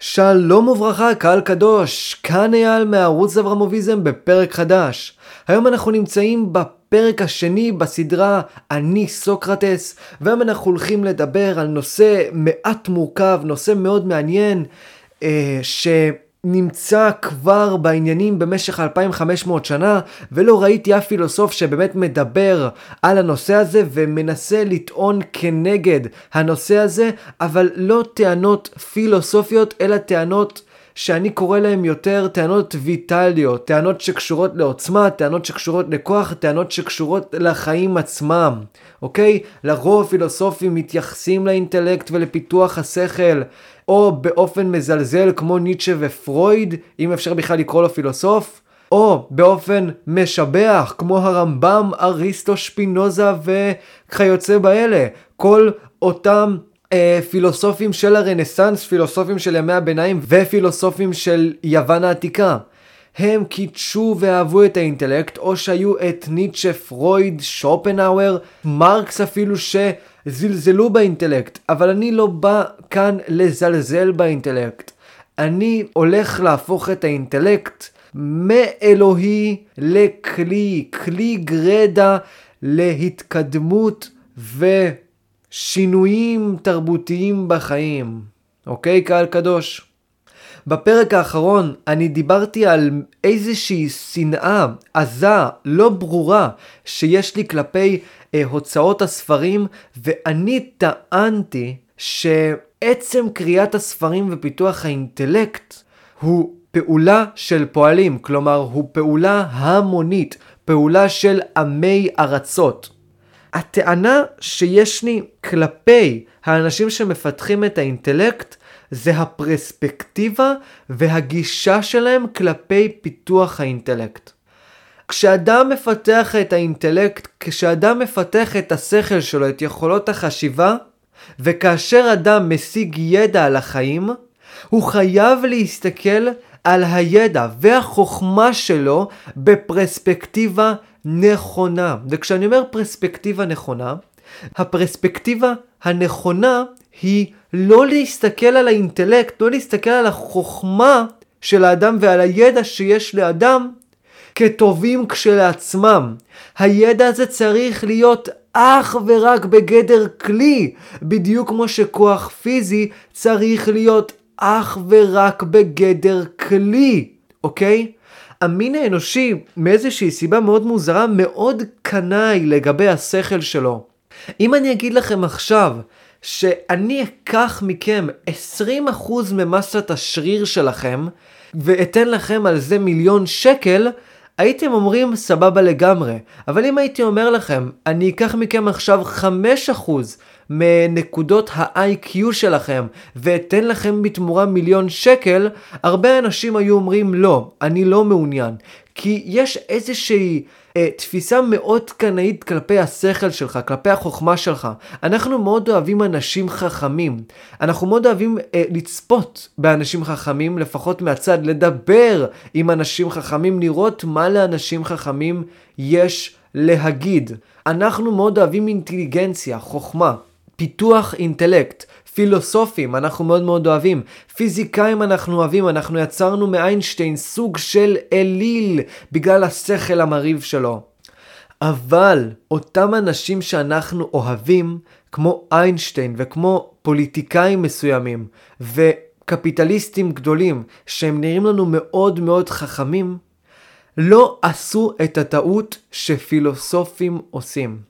שלום וברכה, קהל קדוש, כאן אייל מערוץ אברמוביזם בפרק חדש. היום אנחנו נמצאים בפרק השני בסדרה אני סוקרטס, והיום אנחנו הולכים לדבר על נושא מעט מורכב, נושא מאוד מעניין, אה, ש... נמצא כבר בעניינים במשך 2500 שנה, ולא ראיתי אף פילוסוף שבאמת מדבר על הנושא הזה ומנסה לטעון כנגד הנושא הזה, אבל לא טענות פילוסופיות, אלא טענות שאני קורא להן יותר טענות ויטליות, טענות שקשורות לעוצמה, טענות שקשורות לכוח, טענות שקשורות לחיים עצמם, אוקיי? לרוב פילוסופים מתייחסים לאינטלקט ולפיתוח השכל, או באופן מזלזל כמו ניטשה ופרויד, אם אפשר בכלל לקרוא לו פילוסוף, או באופן משבח כמו הרמב"ם, אריסטו, שפינוזה וכיוצא באלה. כל אותם אה, פילוסופים של הרנסאנס, פילוסופים של ימי הביניים ופילוסופים של יוון העתיקה. הם קידשו ואהבו את האינטלקט, או שהיו את ניטשה, פרויד, שופנהאואר, מרקס אפילו שזלזלו באינטלקט, אבל אני לא בא כאן לזלזל באינטלקט. אני הולך להפוך את האינטלקט מאלוהי לכלי, כלי גרדה להתקדמות ושינויים תרבותיים בחיים. אוקיי, קהל קדוש? בפרק האחרון אני דיברתי על איזושהי שנאה עזה, לא ברורה, שיש לי כלפי אה, הוצאות הספרים, ואני טענתי שעצם קריאת הספרים ופיתוח האינטלקט הוא פעולה של פועלים, כלומר הוא פעולה המונית, פעולה של עמי ארצות. הטענה שיש לי כלפי האנשים שמפתחים את האינטלקט זה הפרספקטיבה והגישה שלהם כלפי פיתוח האינטלקט. כשאדם מפתח את האינטלקט, כשאדם מפתח את השכל שלו, את יכולות החשיבה, וכאשר אדם משיג ידע על החיים, הוא חייב להסתכל על הידע והחוכמה שלו בפרספקטיבה נכונה. וכשאני אומר פרספקטיבה נכונה, הפרספקטיבה הנכונה היא לא להסתכל על האינטלקט, לא להסתכל על החוכמה של האדם ועל הידע שיש לאדם כטובים כשלעצמם. הידע הזה צריך להיות אך ורק בגדר כלי, בדיוק כמו שכוח פיזי צריך להיות אך ורק בגדר כלי, אוקיי? המין האנושי, מאיזושהי סיבה מאוד מוזרה, מאוד קנאי לגבי השכל שלו. אם אני אגיד לכם עכשיו שאני אקח מכם 20% ממסת השריר שלכם, ואתן לכם על זה מיליון שקל, הייתם אומרים סבבה לגמרי. אבל אם הייתי אומר לכם, אני אקח מכם עכשיו 5% מנקודות ה-IQ שלכם ואתן לכם בתמורה מיליון שקל, הרבה אנשים היו אומרים לא, אני לא מעוניין. כי יש איזושהי אה, תפיסה מאוד קנאית כלפי השכל שלך, כלפי החוכמה שלך. אנחנו מאוד אוהבים אנשים חכמים. אנחנו מאוד אוהבים אה, לצפות באנשים חכמים, לפחות מהצד, לדבר עם אנשים חכמים, לראות מה לאנשים חכמים יש להגיד. אנחנו מאוד אוהבים אינטליגנציה, חוכמה. פיתוח אינטלקט, פילוסופים אנחנו מאוד מאוד אוהבים, פיזיקאים אנחנו אוהבים, אנחנו יצרנו מאיינשטיין סוג של אליל בגלל השכל המרהיב שלו. אבל אותם אנשים שאנחנו אוהבים, כמו איינשטיין וכמו פוליטיקאים מסוימים וקפיטליסטים גדולים שהם נראים לנו מאוד מאוד חכמים, לא עשו את הטעות שפילוסופים עושים.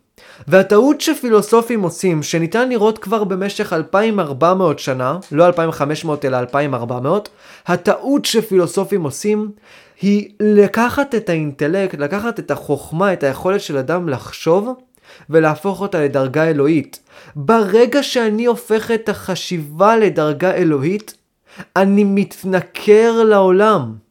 והטעות שפילוסופים עושים, שניתן לראות כבר במשך 2400 שנה, לא 2500 אלא 2400, הטעות שפילוסופים עושים היא לקחת את האינטלקט, לקחת את החוכמה, את היכולת של אדם לחשוב, ולהפוך אותה לדרגה אלוהית. ברגע שאני הופך את החשיבה לדרגה אלוהית, אני מתנכר לעולם.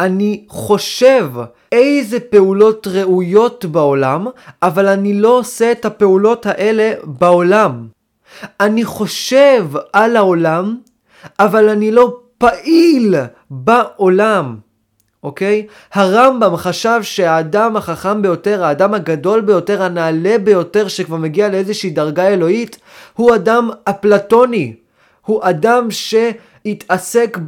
אני חושב איזה פעולות ראויות בעולם, אבל אני לא עושה את הפעולות האלה בעולם. אני חושב על העולם, אבל אני לא פעיל בעולם. אוקיי? הרמב"ם חשב שהאדם החכם ביותר, האדם הגדול ביותר, הנעלה ביותר, שכבר מגיע לאיזושהי דרגה אלוהית, הוא אדם אפלטוני. הוא אדם ש... יתעסק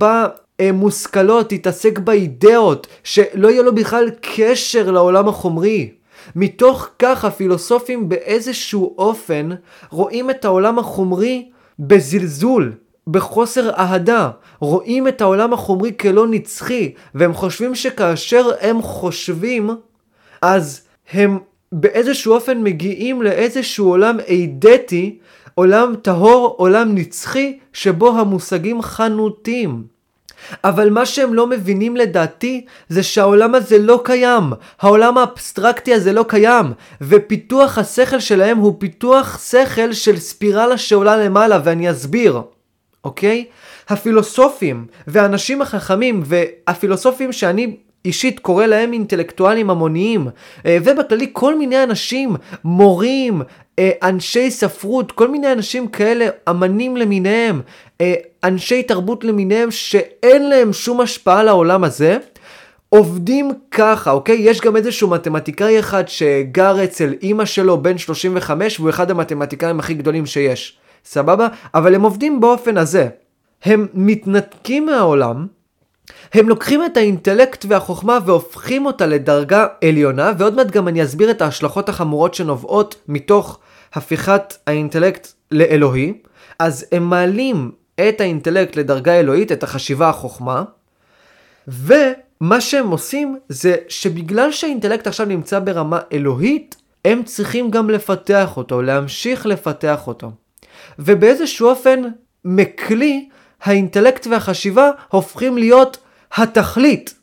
במושכלות, יתעסק באידאות, שלא יהיה לו בכלל קשר לעולם החומרי. מתוך כך הפילוסופים באיזשהו אופן רואים את העולם החומרי בזלזול, בחוסר אהדה, רואים את העולם החומרי כלא נצחי, והם חושבים שכאשר הם חושבים, אז הם באיזשהו אופן מגיעים לאיזשהו עולם אידטי, עולם טהור, עולם נצחי, שבו המושגים חנותים. אבל מה שהם לא מבינים לדעתי, זה שהעולם הזה לא קיים. העולם האבסטרקטי הזה לא קיים. ופיתוח השכל שלהם הוא פיתוח שכל של ספירלה שעולה למעלה, ואני אסביר. אוקיי? הפילוסופים והאנשים החכמים והפילוסופים שאני אישית קורא להם אינטלקטואלים המוניים, אה, ובכללי כל מיני אנשים, מורים, אנשי ספרות, כל מיני אנשים כאלה, אמנים למיניהם, אה, אנשי תרבות למיניהם, שאין להם שום השפעה לעולם הזה, עובדים ככה, אוקיי? יש גם איזשהו מתמטיקאי אחד שגר אצל אימא שלו בן 35, והוא אחד המתמטיקאים הכי גדולים שיש. סבבה? אבל הם עובדים באופן הזה. הם מתנתקים מהעולם, הם לוקחים את האינטלקט והחוכמה והופכים אותה לדרגה עליונה, ועוד מעט גם אני אסביר את ההשלכות החמורות שנובעות מתוך הפיכת האינטלקט לאלוהי. אז הם מעלים את האינטלקט לדרגה אלוהית, את החשיבה החוכמה, ומה שהם עושים זה שבגלל שהאינטלקט עכשיו נמצא ברמה אלוהית, הם צריכים גם לפתח אותו, להמשיך לפתח אותו. ובאיזשהו אופן מכלי, האינטלקט והחשיבה הופכים להיות התכלית.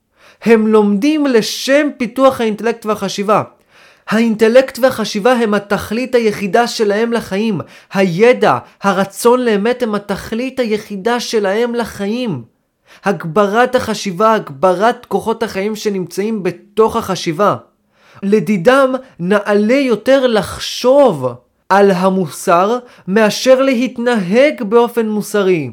הם לומדים לשם פיתוח האינטלקט והחשיבה. האינטלקט והחשיבה הם התכלית היחידה שלהם לחיים. הידע, הרצון לאמת הם התכלית היחידה שלהם לחיים. הגברת החשיבה, הגברת כוחות החיים שנמצאים בתוך החשיבה. לדידם נעלה יותר לחשוב על המוסר מאשר להתנהג באופן מוסרי.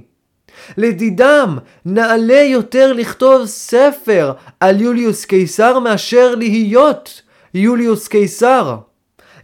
לדידם נעלה יותר לכתוב ספר על יוליוס קיסר מאשר להיות יוליוס קיסר.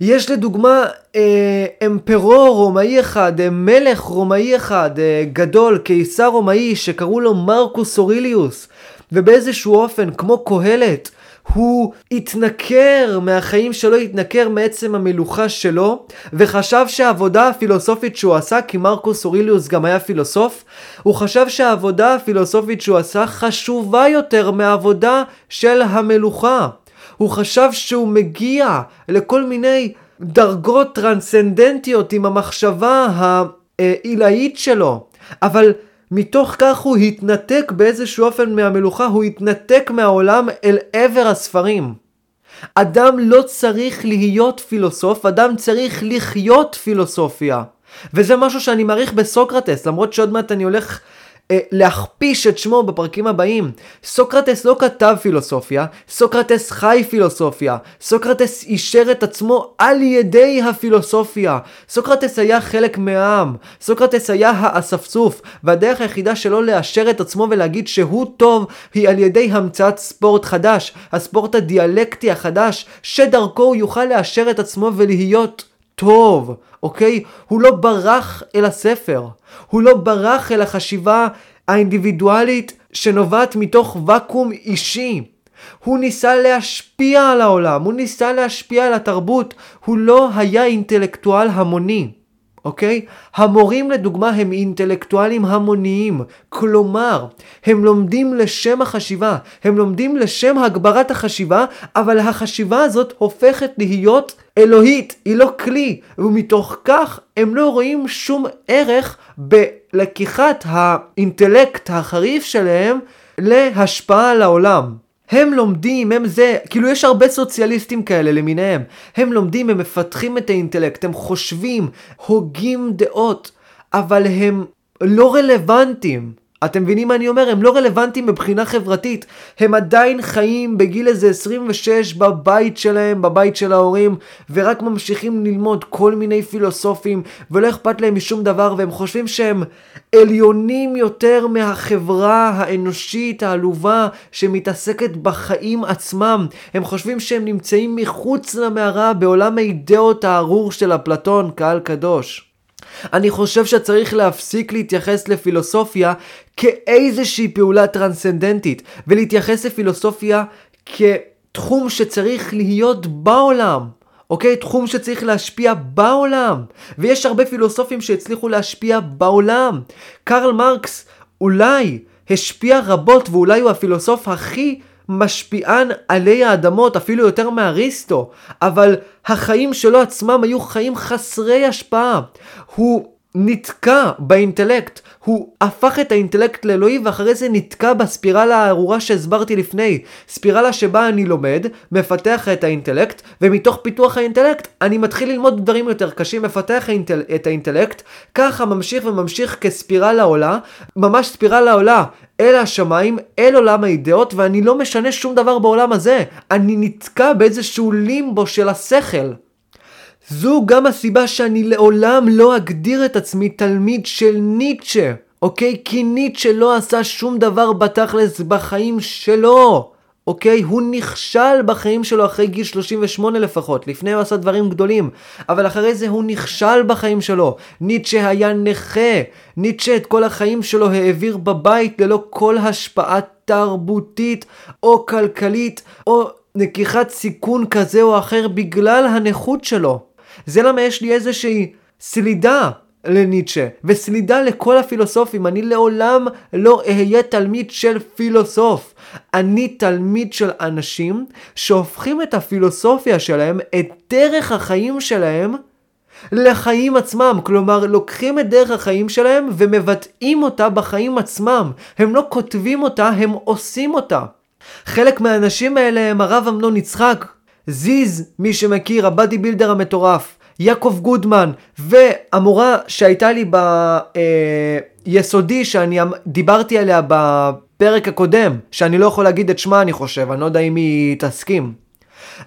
יש לדוגמה אה, אמפרור רומאי אחד, אה, מלך רומאי אחד, אה, גדול, קיסר רומאי שקראו לו מרקוס אוריליוס, ובאיזשהו אופן, כמו קהלת, הוא התנכר מהחיים שלו, התנכר מעצם המלוכה שלו, וחשב שהעבודה הפילוסופית שהוא עשה, כי מרקוס אוריליוס גם היה פילוסוף, הוא חשב שהעבודה הפילוסופית שהוא עשה חשובה יותר מהעבודה של המלוכה. הוא חשב שהוא מגיע לכל מיני דרגות טרנסצנדנטיות עם המחשבה העילאית שלו, אבל מתוך כך הוא התנתק באיזשהו אופן מהמלוכה, הוא התנתק מהעולם אל עבר הספרים. אדם לא צריך להיות פילוסוף, אדם צריך לחיות פילוסופיה. וזה משהו שאני מעריך בסוקרטס, למרות שעוד מעט אני הולך אה, להכפיש את שמו בפרקים הבאים. סוקרטס לא כתב פילוסופיה, סוקרטס חי פילוסופיה. סוקרטס אישר את עצמו על ידי הפילוסופיה. סוקרטס היה חלק מהעם. סוקרטס היה האספסוף, והדרך היחידה שלו לאשר את עצמו ולהגיד שהוא טוב היא על ידי המצאת ספורט חדש, הספורט הדיאלקטי החדש, שדרכו הוא יוכל לאשר את עצמו ולהיות טוב, אוקיי? הוא לא ברח אל הספר. הוא לא ברח אל החשיבה האינדיבידואלית שנובעת מתוך ואקום אישי. הוא ניסה להשפיע על העולם, הוא ניסה להשפיע על התרבות, הוא לא היה אינטלקטואל המוני. אוקיי? המורים לדוגמה הם אינטלקטואלים המוניים, כלומר, הם לומדים לשם החשיבה, הם לומדים לשם הגברת החשיבה, אבל החשיבה הזאת הופכת להיות אלוהית, היא לא כלי, ומתוך כך הם לא רואים שום ערך בלקיחת האינטלקט החריף שלהם להשפעה על העולם. הם לומדים, הם זה, כאילו יש הרבה סוציאליסטים כאלה למיניהם. הם לומדים, הם מפתחים את האינטלקט, הם חושבים, הוגים דעות, אבל הם לא רלוונטיים. אתם מבינים מה אני אומר? הם לא רלוונטיים מבחינה חברתית. הם עדיין חיים בגיל איזה 26 בבית שלהם, בבית של ההורים, ורק ממשיכים ללמוד כל מיני פילוסופים, ולא אכפת להם משום דבר, והם חושבים שהם עליונים יותר מהחברה האנושית העלובה שמתעסקת בחיים עצמם. הם חושבים שהם נמצאים מחוץ למערה בעולם האידאות הארור של אפלטון, קהל קדוש. אני חושב שצריך להפסיק להתייחס לפילוסופיה כאיזושהי פעולה טרנסצנדנטית, ולהתייחס לפילוסופיה כתחום שצריך להיות בעולם. אוקיי? תחום שצריך להשפיע בעולם. ויש הרבה פילוסופים שהצליחו להשפיע בעולם. קרל מרקס אולי השפיע רבות ואולי הוא הפילוסוף הכי משפיען עלי האדמות, אפילו יותר מאריסטו, אבל החיים שלו עצמם היו חיים חסרי השפעה. הוא נתקע באינטלקט, הוא הפך את האינטלקט לאלוהי ואחרי זה נתקע בספירלה הארורה שהסברתי לפני. ספירלה שבה אני לומד, מפתח את האינטלקט, ומתוך פיתוח האינטלקט אני מתחיל ללמוד דברים יותר קשים, מפתח האינטל... את האינטלקט, ככה ממשיך וממשיך כספירלה עולה, ממש ספירלה עולה אל השמיים, אל עולם האידאות, ואני לא משנה שום דבר בעולם הזה. אני נתקע באיזשהו לימבו של השכל. זו גם הסיבה שאני לעולם לא אגדיר את עצמי תלמיד של ניטשה, אוקיי? כי ניטשה לא עשה שום דבר בתכלס בחיים שלו, אוקיי? הוא נכשל בחיים שלו אחרי גיל 38 לפחות, לפני הוא עשה דברים גדולים, אבל אחרי זה הוא נכשל בחיים שלו. ניטשה היה נכה, ניטשה את כל החיים שלו העביר בבית ללא כל השפעה תרבותית או כלכלית או לקיחת סיכון כזה או אחר בגלל הנכות שלו. זה למה יש לי איזושהי סלידה לניטשה, וסלידה לכל הפילוסופים. אני לעולם לא אהיה תלמיד של פילוסוף. אני תלמיד של אנשים שהופכים את הפילוסופיה שלהם, את דרך החיים שלהם, לחיים עצמם. כלומר, לוקחים את דרך החיים שלהם ומבטאים אותה בחיים עצמם. הם לא כותבים אותה, הם עושים אותה. חלק מהאנשים האלה הם הרב אמנון יצחק, זיז, מי שמכיר, הבאדי בילדר המטורף, יעקב גודמן, והמורה שהייתה לי ביסודי, שאני אמ- דיברתי עליה בפרק הקודם, שאני לא יכול להגיד את שמה אני חושב, אני לא יודע אם היא תסכים.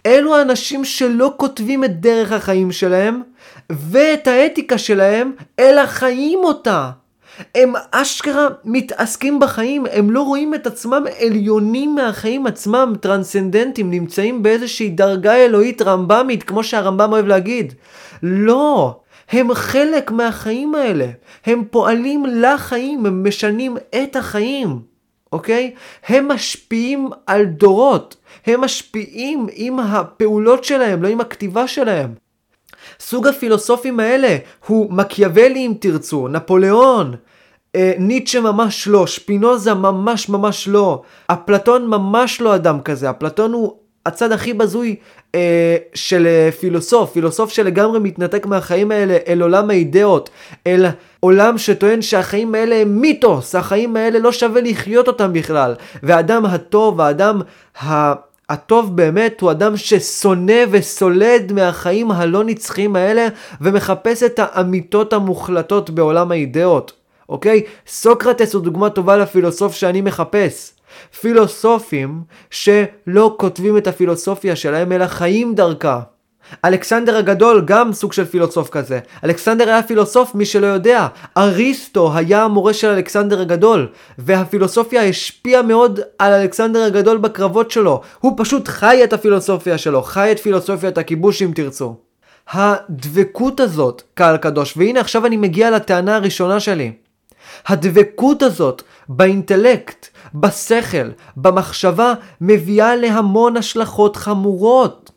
אלו האנשים שלא כותבים את דרך החיים שלהם, ואת האתיקה שלהם, אלא חיים אותה. הם אשכרה מתעסקים בחיים, הם לא רואים את עצמם עליונים מהחיים עצמם, טרנסצנדנטים, נמצאים באיזושהי דרגה אלוהית רמב"מית, כמו שהרמב"ם אוהב להגיד. לא, הם חלק מהחיים האלה, הם פועלים לחיים, הם משנים את החיים, אוקיי? הם משפיעים על דורות, הם משפיעים עם הפעולות שלהם, לא עם הכתיבה שלהם. סוג הפילוסופים האלה הוא מקיאוולי אם תרצו, נפוליאון, אה, ניטשה ממש לא, שפינוזה ממש ממש לא, אפלטון ממש לא אדם כזה, אפלטון הוא הצד הכי בזוי אה, של אה, פילוסוף, פילוסוף שלגמרי מתנתק מהחיים האלה אל עולם האידאות, אל עולם שטוען שהחיים האלה הם מיתוס, החיים האלה לא שווה לחיות אותם בכלל, והאדם הטוב, האדם ה... הטוב באמת הוא אדם ששונא וסולד מהחיים הלא נצחיים האלה ומחפש את האמיתות המוחלטות בעולם האידאות. אוקיי? סוקרטס הוא דוגמה טובה לפילוסוף שאני מחפש. פילוסופים שלא כותבים את הפילוסופיה שלהם אלא חיים דרכה. אלכסנדר הגדול גם סוג של פילוסוף כזה. אלכסנדר היה פילוסוף, מי שלא יודע. אריסטו היה המורה של אלכסנדר הגדול, והפילוסופיה השפיעה מאוד על אלכסנדר הגדול בקרבות שלו. הוא פשוט חי את הפילוסופיה שלו, חי את פילוסופיית הכיבוש אם תרצו. הדבקות הזאת, קהל קדוש, והנה עכשיו אני מגיע לטענה הראשונה שלי. הדבקות הזאת באינטלקט, בשכל, במחשבה, מביאה להמון השלכות חמורות.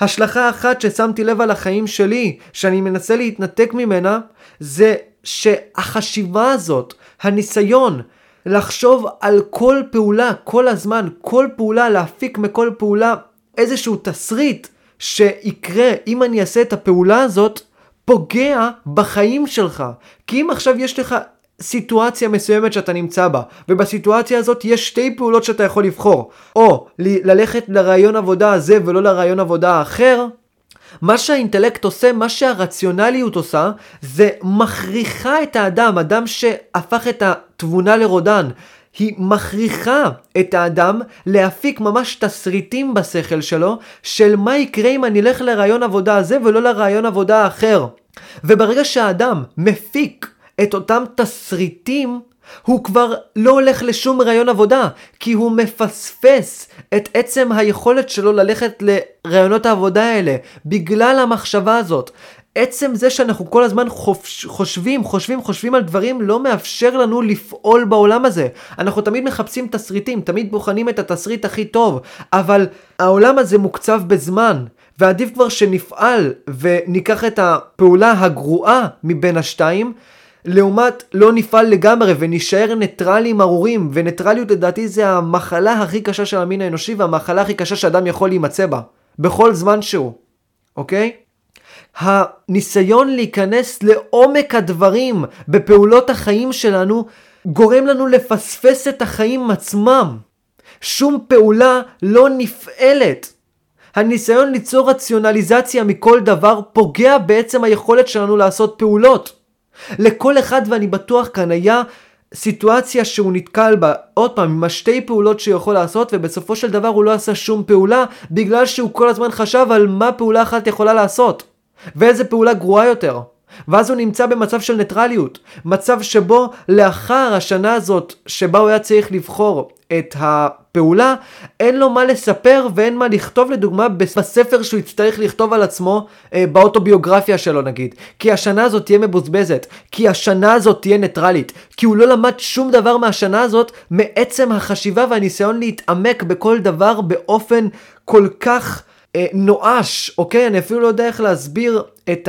השלכה אחת ששמתי לב על החיים שלי, שאני מנסה להתנתק ממנה, זה שהחשיבה הזאת, הניסיון, לחשוב על כל פעולה, כל הזמן, כל פעולה, להפיק מכל פעולה איזשהו תסריט שיקרה אם אני אעשה את הפעולה הזאת, פוגע בחיים שלך. כי אם עכשיו יש לך סיטואציה מסוימת שאתה נמצא בה, ובסיטואציה הזאת יש שתי פעולות שאתה יכול לבחור, או ללכת לרעיון עבודה הזה ולא לרעיון עבודה האחר, מה שהאינטלקט עושה, מה שהרציונליות עושה, זה מכריחה את האדם, אדם שהפך את התבונה לרודן, היא מכריחה את האדם להפיק ממש תסריטים בשכל שלו של מה יקרה אם אני אלך לרעיון עבודה הזה ולא לרעיון עבודה האחר. וברגע שהאדם מפיק את אותם תסריטים, הוא כבר לא הולך לשום ראיון עבודה, כי הוא מפספס את עצם היכולת שלו ללכת לראיונות העבודה האלה, בגלל המחשבה הזאת. עצם זה שאנחנו כל הזמן חופש, חושבים, חושבים, חושבים על דברים, לא מאפשר לנו לפעול בעולם הזה. אנחנו תמיד מחפשים תסריטים, תמיד בוחנים את התסריט הכי טוב, אבל העולם הזה מוקצב בזמן, ועדיף כבר שנפעל וניקח את הפעולה הגרועה מבין השתיים, לעומת לא נפעל לגמרי ונשאר ניטרלים ארורים, וניטרליות לדעתי זה המחלה הכי קשה של המין האנושי והמחלה הכי קשה שאדם יכול להימצא בה, בכל זמן שהוא, אוקיי? הניסיון להיכנס לעומק הדברים בפעולות החיים שלנו גורם לנו לפספס את החיים עצמם. שום פעולה לא נפעלת. הניסיון ליצור רציונליזציה מכל דבר פוגע בעצם היכולת שלנו לעשות פעולות. לכל אחד, ואני בטוח כאן, היה סיטואציה שהוא נתקל בה, עוד פעם, עם השתי פעולות שהוא יכול לעשות, ובסופו של דבר הוא לא עשה שום פעולה, בגלל שהוא כל הזמן חשב על מה פעולה אחת יכולה לעשות. ואיזה פעולה גרועה יותר. ואז הוא נמצא במצב של ניטרליות, מצב שבו לאחר השנה הזאת שבה הוא היה צריך לבחור את הפעולה, אין לו מה לספר ואין מה לכתוב לדוגמה בספר שהוא יצטרך לכתוב על עצמו אה, באוטוביוגרפיה שלו נגיד. כי השנה הזאת תהיה מבוזבזת, כי השנה הזאת תהיה ניטרלית, כי הוא לא למד שום דבר מהשנה הזאת מעצם החשיבה והניסיון להתעמק בכל דבר באופן כל כך אה, נואש, אוקיי? אני אפילו לא יודע איך להסביר את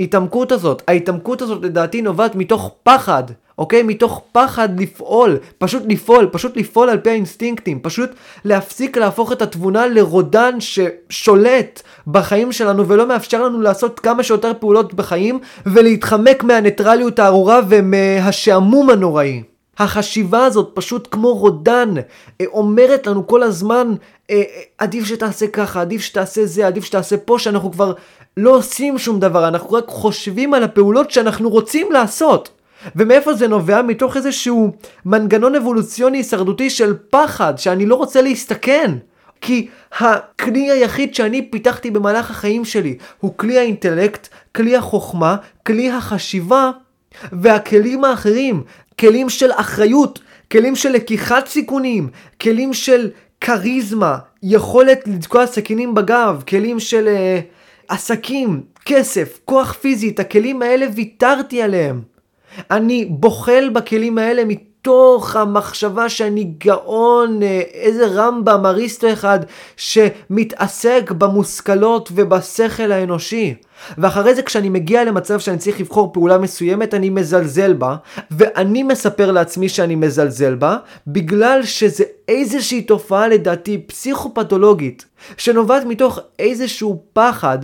ההתעמקות הזאת. ההתעמקות הזאת לדעתי נובעת מתוך פחד, אוקיי? מתוך פחד לפעול, פשוט לפעול, פשוט לפעול על פי האינסטינקטים, פשוט להפסיק להפוך את התבונה לרודן ששולט בחיים שלנו ולא מאפשר לנו לעשות כמה שיותר פעולות בחיים ולהתחמק מהניטרליות הארורה ומהשעמום הנוראי. החשיבה הזאת פשוט כמו רודן אה, אומרת לנו כל הזמן אה, אה, עדיף שתעשה ככה, עדיף שתעשה זה, עדיף שתעשה פה, שאנחנו כבר לא עושים שום דבר, אנחנו רק חושבים על הפעולות שאנחנו רוצים לעשות. ומאיפה זה נובע? מתוך איזשהו מנגנון אבולוציוני הישרדותי של פחד, שאני לא רוצה להסתכן. כי הכלי היחיד שאני פיתחתי במהלך החיים שלי הוא כלי האינטלקט, כלי החוכמה, כלי החשיבה והכלים האחרים, כלים של אחריות, כלים של לקיחת סיכונים, כלים של כריזמה, יכולת לתקוע סכינים בגב, כלים של uh, עסקים, כסף, כוח פיזי, את הכלים האלה ויתרתי עליהם. אני בוחל בכלים האלה מתוך המחשבה שאני גאון, אה, איזה רמב"ם, אריסטו אחד, שמתעסק במושכלות ובשכל האנושי. ואחרי זה כשאני מגיע למצב שאני צריך לבחור פעולה מסוימת, אני מזלזל בה, ואני מספר לעצמי שאני מזלזל בה, בגלל שזה איזושהי תופעה לדעתי פסיכופתולוגית, שנובעת מתוך איזשהו פחד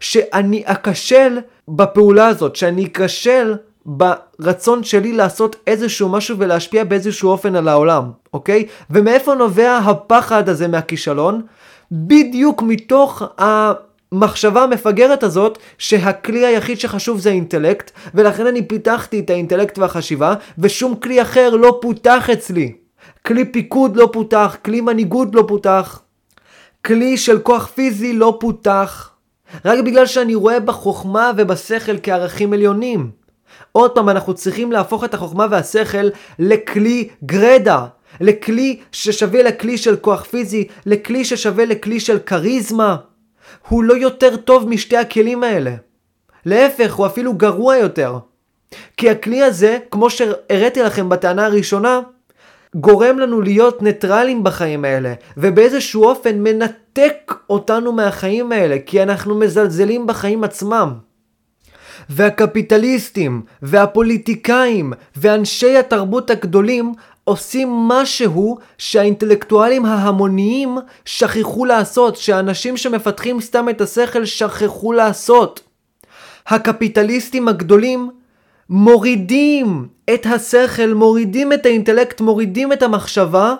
שאני אכשל בפעולה הזאת, שאני אכשל ברצון שלי לעשות איזשהו משהו ולהשפיע באיזשהו אופן על העולם, אוקיי? ומאיפה נובע הפחד הזה מהכישלון? בדיוק מתוך המחשבה המפגרת הזאת שהכלי היחיד שחשוב זה האינטלקט, ולכן אני פיתחתי את האינטלקט והחשיבה, ושום כלי אחר לא פותח אצלי. כלי פיקוד לא פותח, כלי מנהיגות לא פותח, כלי של כוח פיזי לא פותח, רק בגלל שאני רואה בחוכמה ובשכל כערכים עליונים. עוד פעם, אנחנו צריכים להפוך את החוכמה והשכל לכלי גרדה. לכלי ששווה לכלי של כוח פיזי, לכלי ששווה לכלי של כריזמה. הוא לא יותר טוב משתי הכלים האלה. להפך, הוא אפילו גרוע יותר. כי הכלי הזה, כמו שהראיתי לכם בטענה הראשונה, גורם לנו להיות ניטרלים בחיים האלה, ובאיזשהו אופן מנתק אותנו מהחיים האלה, כי אנחנו מזלזלים בחיים עצמם. והקפיטליסטים, והפוליטיקאים, ואנשי התרבות הגדולים עושים משהו שהאינטלקטואלים ההמוניים שכחו לעשות, שאנשים שמפתחים סתם את השכל שכחו לעשות. הקפיטליסטים הגדולים מורידים את השכל, מורידים את האינטלקט, מורידים את המחשבה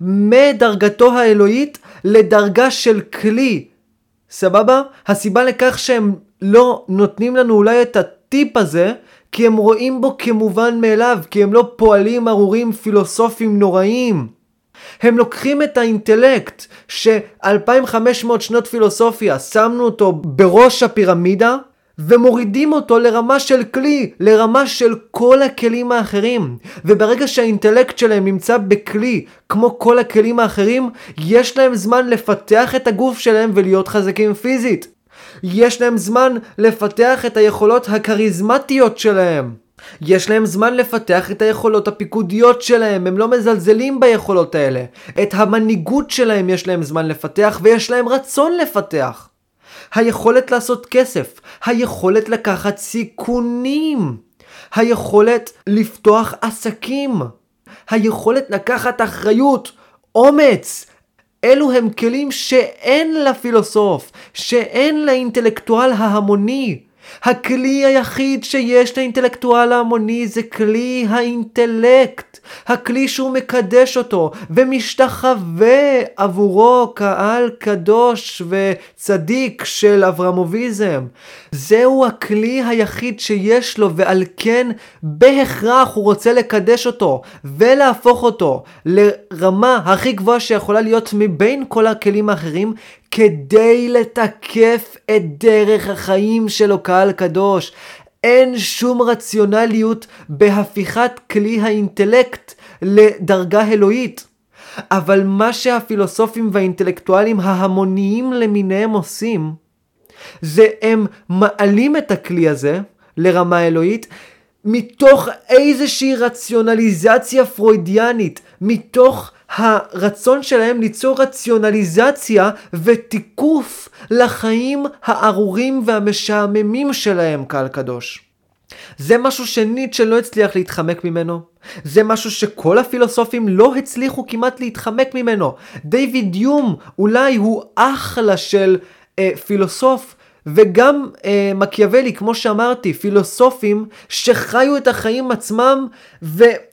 מדרגתו האלוהית לדרגה של כלי. סבבה? הסיבה לכך שהם לא נותנים לנו אולי את הטיפ הזה, כי הם רואים בו כמובן מאליו, כי הם לא פועלים ארורים פילוסופיים נוראים. הם לוקחים את האינטלקט ש-2500 שנות פילוסופיה שמנו אותו בראש הפירמידה ומורידים אותו לרמה של כלי, לרמה של כל הכלים האחרים. וברגע שהאינטלקט שלהם נמצא בכלי כמו כל הכלים האחרים, יש להם זמן לפתח את הגוף שלהם ולהיות חזקים פיזית. יש להם זמן לפתח את היכולות הכריזמטיות שלהם. יש להם זמן לפתח את היכולות הפיקודיות שלהם, הם לא מזלזלים ביכולות האלה. את המנהיגות שלהם יש להם זמן לפתח ויש להם רצון לפתח. היכולת לעשות כסף, היכולת לקחת סיכונים, היכולת לפתוח עסקים, היכולת לקחת אחריות, אומץ. אלו הם כלים שאין לפילוסוף, שאין לאינטלקטואל ההמוני. הכלי היחיד שיש לאינטלקטואל ההמוני זה כלי האינטלקט, הכלי שהוא מקדש אותו ומשתחווה עבורו קהל קדוש וצדיק של אברמוביזם. זהו הכלי היחיד שיש לו ועל כן בהכרח הוא רוצה לקדש אותו ולהפוך אותו לרמה הכי גבוהה שיכולה להיות מבין כל הכלים האחרים כדי לתקף את דרך החיים שלו קהל קדוש. אין שום רציונליות בהפיכת כלי האינטלקט לדרגה אלוהית. אבל מה שהפילוסופים והאינטלקטואלים ההמוניים למיניהם עושים, זה הם מעלים את הכלי הזה לרמה אלוהית מתוך איזושהי רציונליזציה פרוידיאנית, מתוך הרצון שלהם ליצור רציונליזציה ותיקוף לחיים הארורים והמשעממים שלהם, קהל קדוש. זה משהו שניטשה לא הצליח להתחמק ממנו. זה משהו שכל הפילוסופים לא הצליחו כמעט להתחמק ממנו. דיוויד יום אולי הוא אחלה של אה, פילוסוף וגם אה, מקיאוולי, כמו שאמרתי, פילוסופים שחיו את החיים עצמם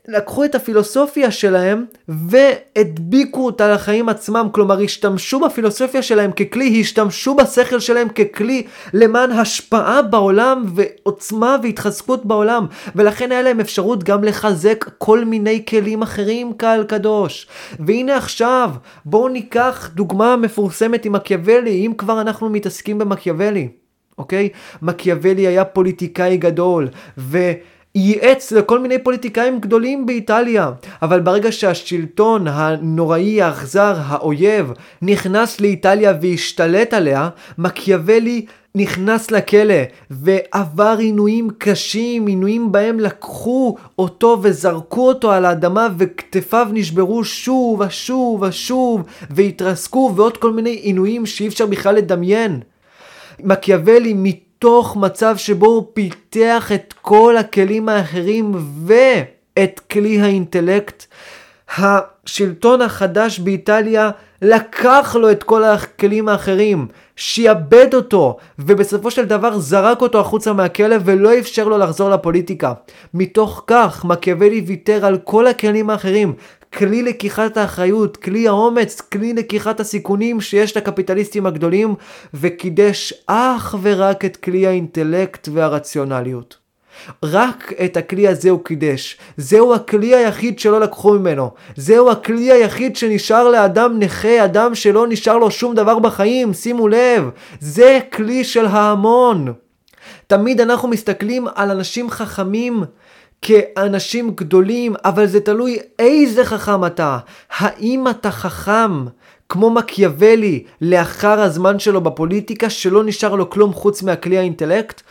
ולקחו את הפילוסופיה שלהם והדביקו אותה לחיים עצמם, כלומר השתמשו בפילוסופיה שלהם ככלי, השתמשו בשכל שלהם ככלי למען השפעה בעולם ועוצמה והתחזקות בעולם, ולכן היה להם אפשרות גם לחזק כל מיני כלים אחרים, קהל קדוש. והנה עכשיו, בואו ניקח דוגמה מפורסמת עם מקיאוולי, אם כבר אנחנו מתעסקים במקיאוולי. אוקיי? מקיאוולי היה פוליטיקאי גדול, ו... ייעץ לכל מיני פוליטיקאים גדולים באיטליה, אבל ברגע שהשלטון הנוראי, האכזר, האויב, נכנס לאיטליה והשתלט עליה, מקיאוולי נכנס לכלא ועבר עינויים קשים, עינויים בהם לקחו אותו וזרקו אותו על האדמה וכתפיו נשברו שוב ושוב ושוב והתרסקו ועוד כל מיני עינויים שאי אפשר בכלל לדמיין. מקיאוולי מתוך מצב שבו הוא פיתח את כל הכלים האחרים ואת כלי האינטלקט, השלטון החדש באיטליה לקח לו את כל הכלים האחרים, שיעבד אותו, ובסופו של דבר זרק אותו החוצה מהכלא ולא אפשר לו לחזור לפוליטיקה. מתוך כך, מקיאוולי ויתר על כל הכלים האחרים, כלי לקיחת האחריות, כלי האומץ, כלי לקיחת הסיכונים שיש לקפיטליסטים הגדולים, וקידש אך ורק את כלי האינטלקט והרציונליות. רק את הכלי הזה הוא קידש. זהו הכלי היחיד שלא לקחו ממנו. זהו הכלי היחיד שנשאר לאדם נכה, אדם שלא נשאר לו שום דבר בחיים, שימו לב. זה כלי של ההמון. תמיד אנחנו מסתכלים על אנשים חכמים כאנשים גדולים, אבל זה תלוי איזה חכם אתה. האם אתה חכם כמו מקיאוולי לאחר הזמן שלו בפוליטיקה שלא נשאר לו כלום חוץ מהכלי האינטלקט?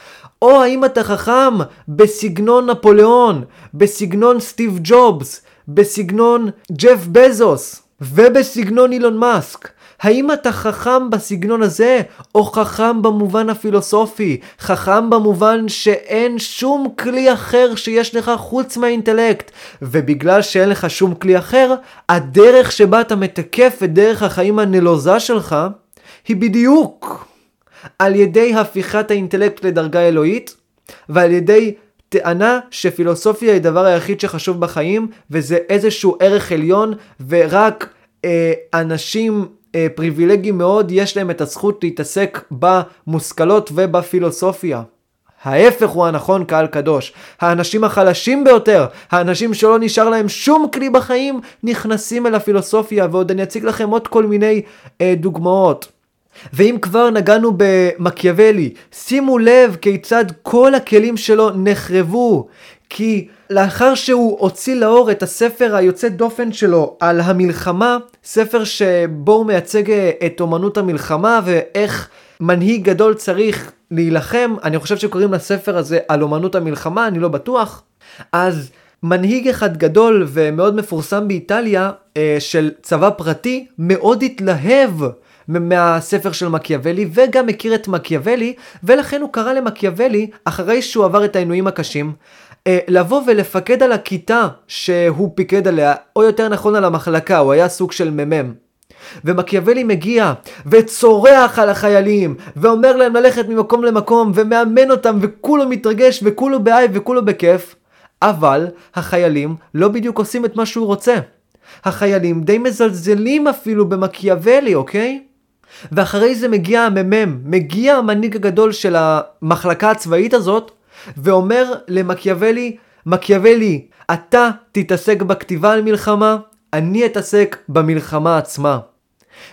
או האם אתה חכם בסגנון נפוליאון, בסגנון סטיב ג'ובס, בסגנון ג'ף בזוס ובסגנון אילון מאסק? האם אתה חכם בסגנון הזה, או חכם במובן הפילוסופי? חכם במובן שאין שום כלי אחר שיש לך חוץ מהאינטלקט, ובגלל שאין לך שום כלי אחר, הדרך שבה אתה מתקף את דרך החיים הנלוזה שלך, היא בדיוק על ידי הפיכת האינטלקט לדרגה אלוהית, ועל ידי טענה שפילוסופיה היא הדבר היחיד שחשוב בחיים, וזה איזשהו ערך עליון, ורק אה, אנשים אה, פריבילגיים מאוד, יש להם את הזכות להתעסק במושכלות ובפילוסופיה. ההפך הוא הנכון קהל קדוש. האנשים החלשים ביותר, האנשים שלא נשאר להם שום כלי בחיים, נכנסים אל הפילוסופיה, ועוד אני אציג לכם עוד כל מיני אה, דוגמאות. ואם כבר נגענו במקיאוולי, שימו לב כיצד כל הכלים שלו נחרבו, כי לאחר שהוא הוציא לאור את הספר היוצא דופן שלו על המלחמה, ספר שבו הוא מייצג אה, את אומנות המלחמה ואיך מנהיג גדול צריך להילחם, אני חושב שקוראים לספר הזה על אומנות המלחמה, אני לא בטוח. אז מנהיג אחד גדול ומאוד מפורסם באיטליה אה, של צבא פרטי מאוד התלהב מהספר של מקיאוולי וגם מכיר את מקיאוולי ולכן הוא קרא למקיאוולי אחרי שהוא עבר את העינויים הקשים לבוא ולפקד על הכיתה שהוא פיקד עליה או יותר נכון על המחלקה הוא היה סוג של מ"מ ומקיאוולי מגיע וצורח על החיילים ואומר להם ללכת ממקום למקום ומאמן אותם וכולו מתרגש וכולו באייב וכולו בכיף אבל החיילים לא בדיוק עושים את מה שהוא רוצה. החיילים די מזלזלים אפילו במקיאוולי, אוקיי? ואחרי זה מגיע הממם, מגיע המנהיג הגדול של המחלקה הצבאית הזאת, ואומר למקיאוולי, מקיאוולי, אתה תתעסק בכתיבה על מלחמה, אני אתעסק במלחמה עצמה.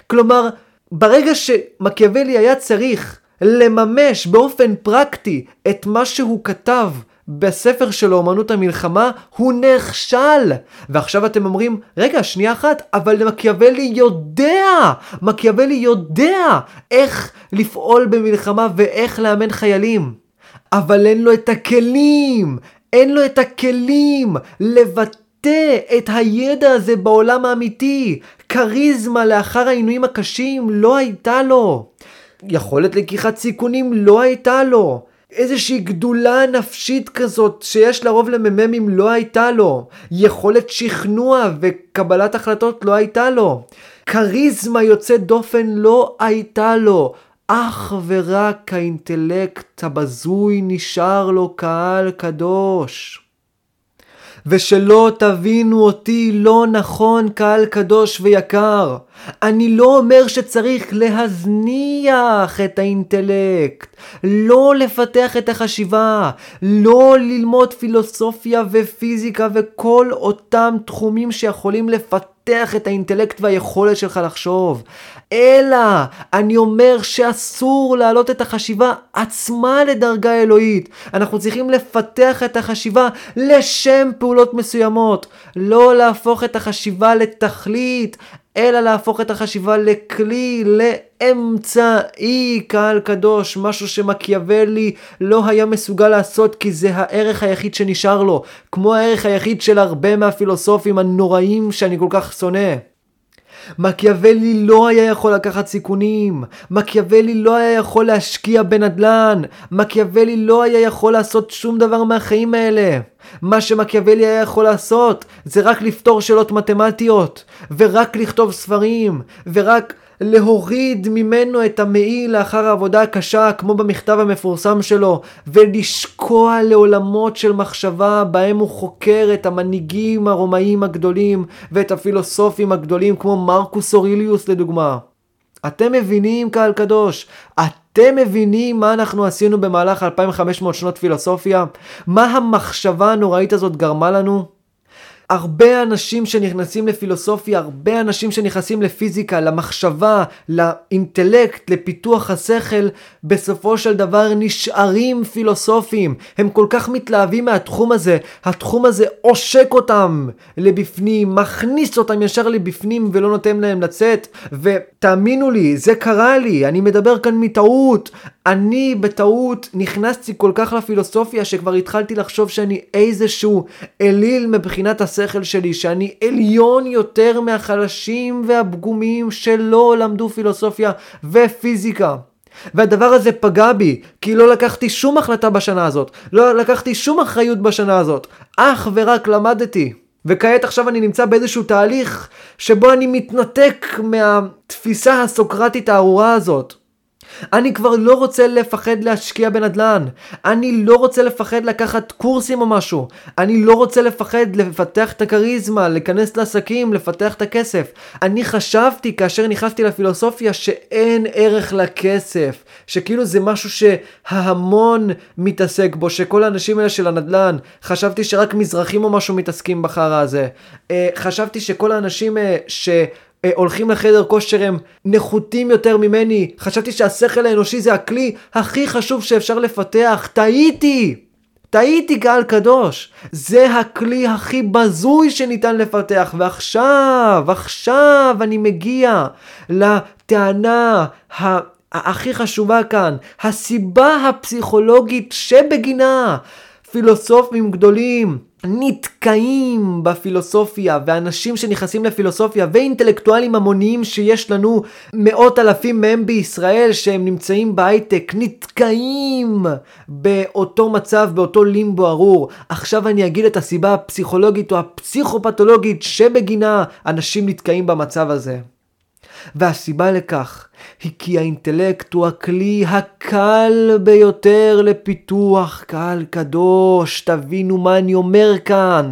כלומר, ברגע שמקיאוולי היה צריך לממש באופן פרקטי את מה שהוא כתב בספר שלו, אומנות המלחמה, הוא נכשל. ועכשיו אתם אומרים, רגע, שנייה אחת, אבל מקיאוולי יודע, מקיאוולי יודע איך לפעול במלחמה ואיך לאמן חיילים. אבל אין לו את הכלים, אין לו את הכלים לבטא את הידע הזה בעולם האמיתי. כריזמה לאחר העינויים הקשים לא הייתה לו. יכולת לקיחת סיכונים לא הייתה לו. איזושהי גדולה נפשית כזאת שיש לרוב למ"מים לא הייתה לו. יכולת שכנוע וקבלת החלטות לא הייתה לו. כריזמה יוצאת דופן לא הייתה לו. אך ורק האינטלקט הבזוי נשאר לו קהל קדוש. ושלא תבינו אותי לא נכון קהל קדוש ויקר. אני לא אומר שצריך להזניח את האינטלקט, לא לפתח את החשיבה, לא ללמוד פילוסופיה ופיזיקה וכל אותם תחומים שיכולים לפתח את האינטלקט והיכולת שלך לחשוב. אלא אני אומר שאסור להעלות את החשיבה עצמה לדרגה אלוהית. אנחנו צריכים לפתח את החשיבה לשם פעולות מסוימות, לא להפוך את החשיבה לתכלית. אלא להפוך את החשיבה לכלי, לאמצעי, קהל קדוש, משהו שמקיאוולי לא היה מסוגל לעשות כי זה הערך היחיד שנשאר לו, כמו הערך היחיד של הרבה מהפילוסופים הנוראים שאני כל כך שונא. מקיאוולי לא היה יכול לקחת סיכונים, מקיאוולי לא היה יכול להשקיע בנדל"ן, מקיאוולי לא היה יכול לעשות שום דבר מהחיים האלה. מה שמקיאוולי היה יכול לעשות זה רק לפתור שאלות מתמטיות, ורק לכתוב ספרים, ורק להוריד ממנו את המעיל לאחר העבודה הקשה, כמו במכתב המפורסם שלו, ולשקוע לעולמות של מחשבה בהם הוא חוקר את המנהיגים הרומאים הגדולים, ואת הפילוסופים הגדולים, כמו מרקוס אוריליוס לדוגמה. אתם מבינים, קהל קדוש? אתם מבינים מה אנחנו עשינו במהלך 2500 שנות פילוסופיה? מה המחשבה הנוראית הזאת גרמה לנו? הרבה אנשים שנכנסים לפילוסופיה, הרבה אנשים שנכנסים לפיזיקה, למחשבה, לאינטלקט, לפיתוח השכל, בסופו של דבר נשארים פילוסופים. הם כל כך מתלהבים מהתחום הזה, התחום הזה עושק אותם לבפנים, מכניס אותם ישר לבפנים ולא נותן להם לצאת. ותאמינו לי, זה קרה לי, אני מדבר כאן מטעות. אני בטעות נכנסתי כל כך לפילוסופיה שכבר התחלתי לחשוב שאני איזשהו אליל מבחינת השכל שלי, שאני עליון יותר מהחלשים והפגומים שלא למדו פילוסופיה ופיזיקה. והדבר הזה פגע בי, כי לא לקחתי שום החלטה בשנה הזאת, לא לקחתי שום אחריות בשנה הזאת, אך ורק למדתי. וכעת עכשיו אני נמצא באיזשהו תהליך שבו אני מתנתק מהתפיסה הסוקרטית הארורה הזאת. אני כבר לא רוצה לפחד להשקיע בנדל"ן. אני לא רוצה לפחד לקחת קורסים או משהו. אני לא רוצה לפחד לפתח את הכריזמה, להיכנס לעסקים, לפתח את הכסף. אני חשבתי כאשר נכנסתי לפילוסופיה שאין ערך לכסף. שכאילו זה משהו שההמון מתעסק בו, שכל האנשים האלה של הנדל"ן, חשבתי שרק מזרחים או משהו מתעסקים בחרא הזה. אה, חשבתי שכל האנשים אה, ש... אה, הולכים לחדר כושר הם נחותים יותר ממני, חשבתי שהשכל האנושי זה הכלי הכי חשוב שאפשר לפתח, טעיתי! טעיתי קהל קדוש. זה הכלי הכי בזוי שניתן לפתח. ועכשיו, עכשיו אני מגיע לטענה ה... הכי חשובה כאן, הסיבה הפסיכולוגית שבגינה פילוסופים גדולים נתקעים בפילוסופיה, ואנשים שנכנסים לפילוסופיה, ואינטלקטואלים המוניים שיש לנו מאות אלפים מהם בישראל, שהם נמצאים בהייטק, נתקעים באותו מצב, באותו לימבו ארור. עכשיו אני אגיד את הסיבה הפסיכולוגית או הפסיכופתולוגית שבגינה אנשים נתקעים במצב הזה. והסיבה לכך היא כי האינטלקט הוא הכלי הקל ביותר לפיתוח קהל קדוש. תבינו מה אני אומר כאן.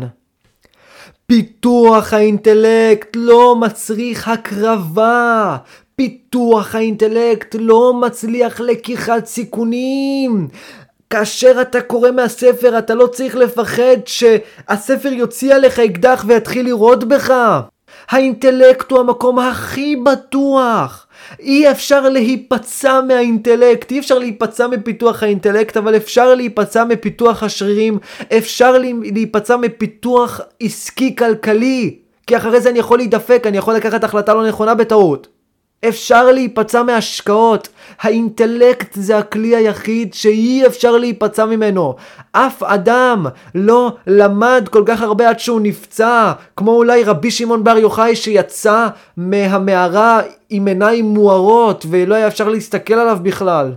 פיתוח האינטלקט לא מצריך הקרבה. פיתוח האינטלקט לא מצליח לקיחת סיכונים. כאשר אתה קורא מהספר אתה לא צריך לפחד שהספר יוציא עליך אקדח ויתחיל לירות בך. האינטלקט הוא המקום הכי בטוח. אי אפשר להיפצע מהאינטלקט, אי אפשר להיפצע מפיתוח האינטלקט, אבל אפשר להיפצע מפיתוח השרירים, אפשר להיפצע מפיתוח עסקי כלכלי, כי אחרי זה אני יכול להידפק, אני יכול לקחת החלטה לא נכונה בטעות. אפשר להיפצע מהשקעות. האינטלקט זה הכלי היחיד שאי אפשר להיפצע ממנו. אף אדם לא למד כל כך הרבה עד שהוא נפצע, כמו אולי רבי שמעון בר יוחאי שיצא מהמערה עם עיניים מוארות ולא היה אפשר להסתכל עליו בכלל.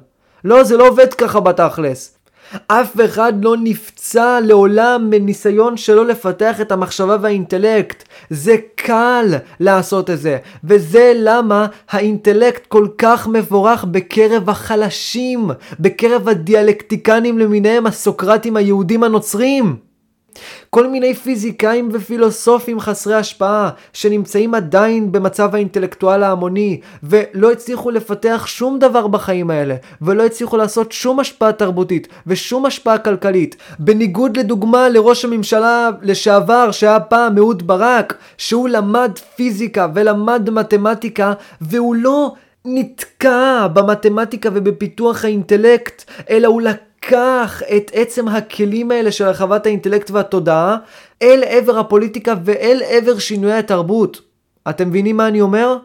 לא, זה לא עובד ככה בתכלס. אף אחד לא נפצע לעולם מניסיון שלא לפתח את המחשבה והאינטלקט. זה קל לעשות את זה, וזה למה האינטלקט כל כך מבורך בקרב החלשים, בקרב הדיאלקטיקנים למיניהם, הסוקרטים היהודים הנוצרים. כל מיני פיזיקאים ופילוסופים חסרי השפעה שנמצאים עדיין במצב האינטלקטואל ההמוני ולא הצליחו לפתח שום דבר בחיים האלה ולא הצליחו לעשות שום השפעה תרבותית ושום השפעה כלכלית. בניגוד לדוגמה לראש הממשלה לשעבר שהיה פעם אהוד ברק שהוא למד פיזיקה ולמד מתמטיקה והוא לא נתקע במתמטיקה ובפיתוח האינטלקט אלא הוא לקח לקח את עצם הכלים האלה של הרחבת האינטלקט והתודעה אל עבר הפוליטיקה ואל עבר שינויי התרבות. אתם מבינים מה אני אומר?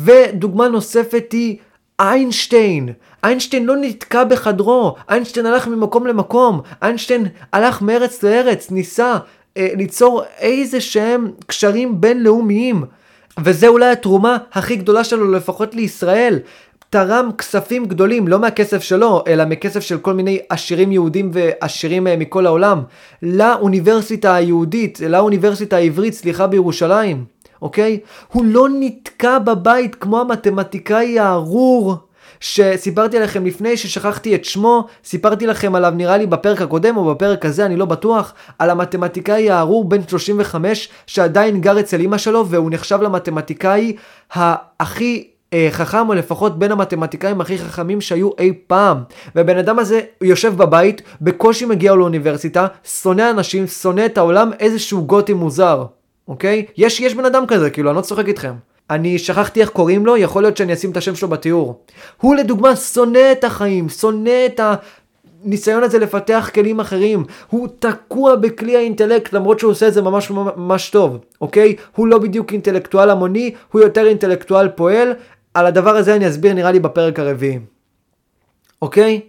ודוגמה נוספת היא איינשטיין. איינשטיין לא נתקע בחדרו, איינשטיין הלך ממקום למקום, איינשטיין הלך מארץ לארץ, ניסה אה, ליצור איזה שהם קשרים בינלאומיים. וזה אולי התרומה הכי גדולה שלו לפחות לישראל. תרם כספים גדולים, לא מהכסף שלו, אלא מכסף של כל מיני עשירים יהודים ועשירים אה, מכל העולם, לאוניברסיטה היהודית, לאוניברסיטה העברית, סליחה, בירושלים, אוקיי? הוא לא נתקע בבית כמו המתמטיקאי הארור. שסיפרתי לכם לפני ששכחתי את שמו, סיפרתי לכם עליו נראה לי בפרק הקודם או בפרק הזה, אני לא בטוח, על המתמטיקאי הארור בן 35 שעדיין גר אצל אמא שלו והוא נחשב למתמטיקאי הכי אה, חכם, או לפחות בין המתמטיקאים הכי חכמים שהיו אי פעם. והבן אדם הזה יושב בבית, בקושי מגיע לאוניברסיטה, שונא אנשים, שונא את העולם, איזשהו גותי מוזר, אוקיי? יש, יש בן אדם כזה, כאילו, אני לא צוחק איתכם. אני שכחתי איך קוראים לו, יכול להיות שאני אשים את השם שלו בתיאור. הוא לדוגמה שונא את החיים, שונא את הניסיון הזה לפתח כלים אחרים. הוא תקוע בכלי האינטלקט למרות שהוא עושה את זה ממש ממש טוב, אוקיי? הוא לא בדיוק אינטלקטואל המוני, הוא יותר אינטלקטואל פועל, על הדבר הזה אני אסביר נראה לי בפרק הרביעי. אוקיי?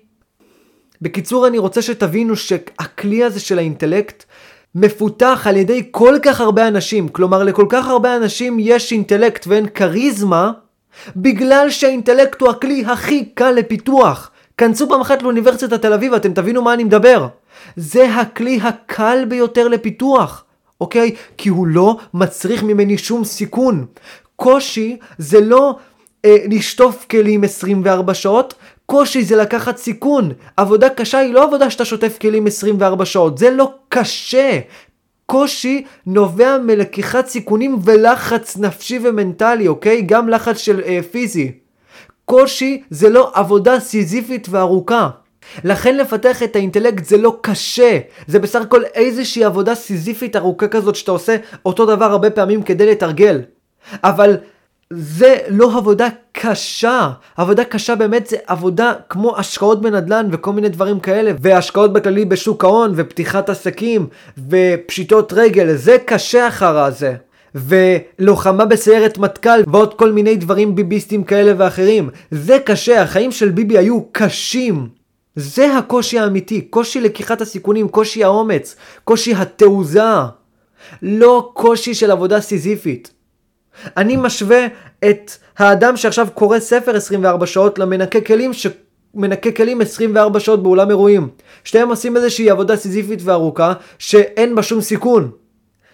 בקיצור, אני רוצה שתבינו שהכלי הזה של האינטלקט מפותח על ידי כל כך הרבה אנשים. כלומר, לכל כך הרבה אנשים יש אינטלקט ואין כריזמה, בגלל שהאינטלקט הוא הכלי הכי קל לפיתוח. כנסו פעם אחת לאוניברסיטת תל אביב, אתם תבינו מה אני מדבר. זה הכלי הקל ביותר לפיתוח, אוקיי? כי הוא לא מצריך ממני שום סיכון. קושי זה לא אה, לשטוף כלים 24 שעות, קושי זה לקחת סיכון. עבודה קשה היא לא עבודה שאתה שוטף כלים 24 שעות, זה לא קשה. קושי נובע מלקיחת סיכונים ולחץ נפשי ומנטלי, אוקיי? גם לחץ של אה, פיזי. קושי זה לא עבודה סיזיפית וארוכה. לכן לפתח את האינטלקט זה לא קשה, זה בסך הכל איזושהי עבודה סיזיפית ארוכה כזאת שאתה עושה אותו דבר הרבה פעמים כדי לתרגל. אבל זה לא עבודה קשה. עבודה קשה באמת זה עבודה כמו השקעות בנדל"ן וכל מיני דברים כאלה, והשקעות בכללי בשוק ההון, ופתיחת עסקים, ופשיטות רגל, זה קשה אחר הזה. ולוחמה בסיירת מטכ"ל ועוד כל מיני דברים ביביסטים כאלה ואחרים. זה קשה, החיים של ביבי היו קשים. זה הקושי האמיתי, קושי לקיחת הסיכונים, קושי האומץ, קושי התעוזה. לא קושי של עבודה סיזיפית. אני משווה את האדם שעכשיו קורא ספר 24 שעות למנקה כלים שמנקה כלים 24 שעות באולם אירועים. שתיהם עושים איזושהי עבודה סיזיפית וארוכה שאין בה שום סיכון.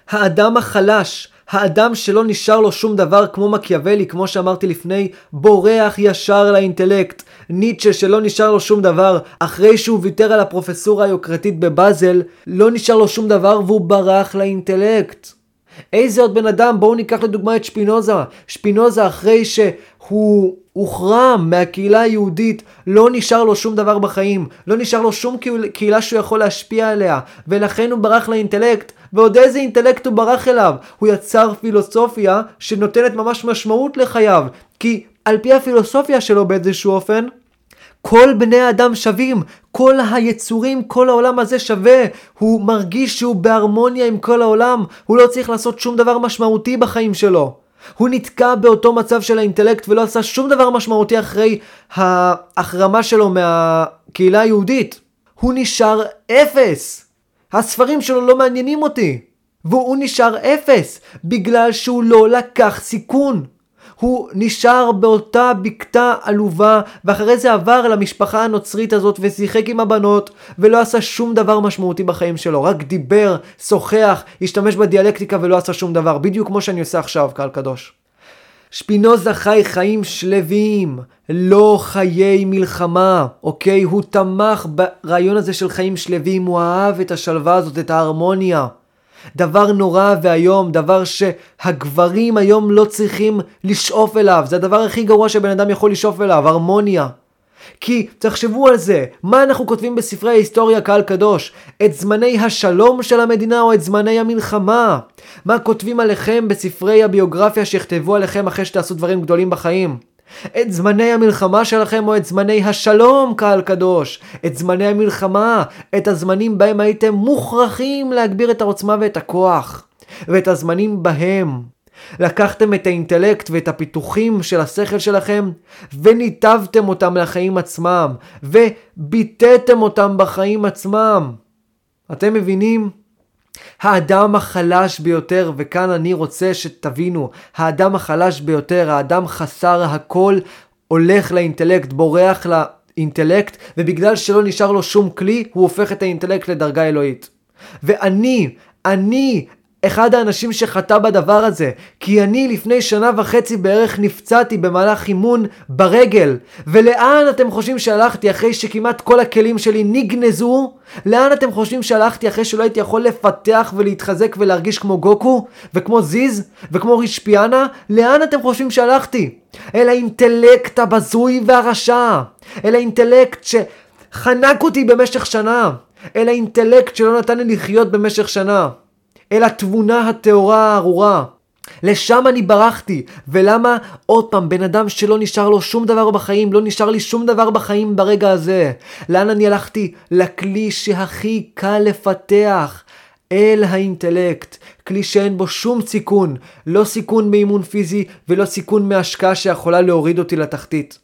האדם החלש, האדם שלא נשאר לו שום דבר כמו מקיאוולי, כמו שאמרתי לפני, בורח ישר לאינטלקט. ניטשה שלא נשאר לו שום דבר, אחרי שהוא ויתר על הפרופסורה היוקרתית בבאזל, לא נשאר לו שום דבר והוא ברח לאינטלקט. איזה עוד בן אדם? בואו ניקח לדוגמה את שפינוזה. שפינוזה אחרי שהוא הוחרם מהקהילה היהודית, לא נשאר לו שום דבר בחיים. לא נשאר לו שום קהילה שהוא יכול להשפיע עליה. ולכן הוא ברח לאינטלקט. ועוד איזה אינטלקט הוא ברח אליו. הוא יצר פילוסופיה שנותנת ממש משמעות לחייו. כי על פי הפילוסופיה שלו באיזשהו אופן, כל בני האדם שווים, כל היצורים, כל העולם הזה שווה. הוא מרגיש שהוא בהרמוניה עם כל העולם, הוא לא צריך לעשות שום דבר משמעותי בחיים שלו. הוא נתקע באותו מצב של האינטלקט ולא עשה שום דבר משמעותי אחרי ההחרמה שלו מהקהילה היהודית. הוא נשאר אפס. הספרים שלו לא מעניינים אותי. והוא נשאר אפס, בגלל שהוא לא לקח סיכון. הוא נשאר באותה בקתה עלובה, ואחרי זה עבר למשפחה הנוצרית הזאת ושיחק עם הבנות, ולא עשה שום דבר משמעותי בחיים שלו, רק דיבר, שוחח, השתמש בדיאלקטיקה ולא עשה שום דבר, בדיוק כמו שאני עושה עכשיו, קהל קדוש. שפינוזה חי חיים שלווים, לא חיי מלחמה, אוקיי? הוא תמך ברעיון הזה של חיים שלווים, הוא אהב את השלווה הזאת, את ההרמוניה. דבר נורא ואיום, דבר שהגברים היום לא צריכים לשאוף אליו, זה הדבר הכי גרוע שבן אדם יכול לשאוף אליו, הרמוניה. כי תחשבו על זה, מה אנחנו כותבים בספרי ההיסטוריה קהל קדוש? את זמני השלום של המדינה או את זמני המלחמה? מה כותבים עליכם בספרי הביוגרפיה שיכתבו עליכם אחרי שתעשו דברים גדולים בחיים? את זמני המלחמה שלכם או את זמני השלום, קהל קדוש. את זמני המלחמה, את הזמנים בהם הייתם מוכרחים להגביר את העוצמה ואת הכוח. ואת הזמנים בהם. לקחתם את האינטלקט ואת הפיתוחים של השכל שלכם וניתבתם אותם לחיים עצמם וביטאתם אותם בחיים עצמם. אתם מבינים? האדם החלש ביותר, וכאן אני רוצה שתבינו, האדם החלש ביותר, האדם חסר הכל, הולך לאינטלקט, בורח לאינטלקט, ובגלל שלא נשאר לו שום כלי, הוא הופך את האינטלקט לדרגה אלוהית. ואני, אני, אחד האנשים שחטא בדבר הזה, כי אני לפני שנה וחצי בערך נפצעתי במהלך אימון ברגל. ולאן אתם חושבים שהלכתי אחרי שכמעט כל הכלים שלי נגנזו? לאן אתם חושבים שהלכתי אחרי שלא הייתי יכול לפתח ולהתחזק ולהרגיש כמו גוקו? וכמו זיז? וכמו רישפיאנה? לאן אתם חושבים שהלכתי? אל האינטלקט הבזוי והרשע. אל האינטלקט שחנק אותי במשך שנה. אל האינטלקט שלא נתן לי לחיות במשך שנה. אל התבונה הטהורה הארורה. לשם אני ברחתי. ולמה? עוד פעם, בן אדם שלא נשאר לו שום דבר בחיים, לא נשאר לי שום דבר בחיים ברגע הזה. לאן אני הלכתי? לכלי שהכי קל לפתח. אל האינטלקט, כלי שאין בו שום סיכון, לא סיכון מאימון פיזי ולא סיכון מהשקעה שיכולה להוריד אותי לתחתית.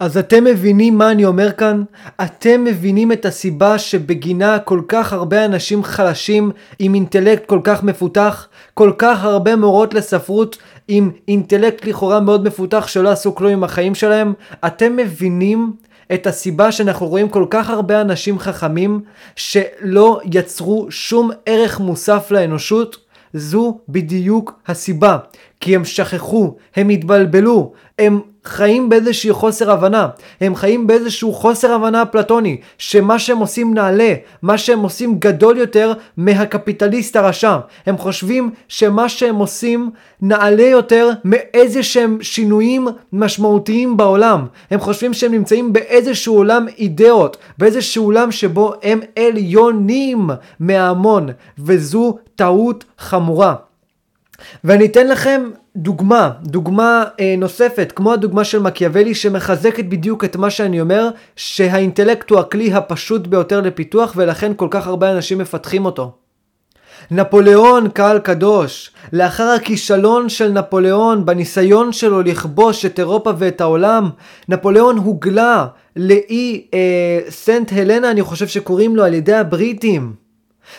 אז אתם מבינים מה אני אומר כאן? אתם מבינים את הסיבה שבגינה כל כך הרבה אנשים חלשים עם אינטלקט כל כך מפותח? כל כך הרבה מורות לספרות עם אינטלקט לכאורה מאוד מפותח שלא עשו כלום עם החיים שלהם? אתם מבינים את הסיבה שאנחנו רואים כל כך הרבה אנשים חכמים שלא יצרו שום ערך מוסף לאנושות? זו בדיוק הסיבה. כי הם שכחו, הם התבלבלו, הם חיים באיזשהו חוסר הבנה, הם חיים באיזשהו חוסר הבנה פלטוני, שמה שהם עושים נעלה, מה שהם עושים גדול יותר מהקפיטליסט הרשע. הם חושבים שמה שהם עושים נעלה יותר מאיזה שהם שינויים משמעותיים בעולם. הם חושבים שהם נמצאים באיזשהו עולם אידאות, באיזשהו עולם שבו הם עליונים מההמון, וזו טעות חמורה. ואני אתן לכם דוגמה, דוגמה אה, נוספת, כמו הדוגמה של מקיאוולי שמחזקת בדיוק את מה שאני אומר, שהאינטלקט הוא הכלי הפשוט ביותר לפיתוח ולכן כל כך הרבה אנשים מפתחים אותו. נפוליאון קהל קדוש, לאחר הכישלון של נפוליאון בניסיון שלו לכבוש את אירופה ואת העולם, נפוליאון הוגלה לאי אה, סנט הלנה, אני חושב שקוראים לו על ידי הבריטים.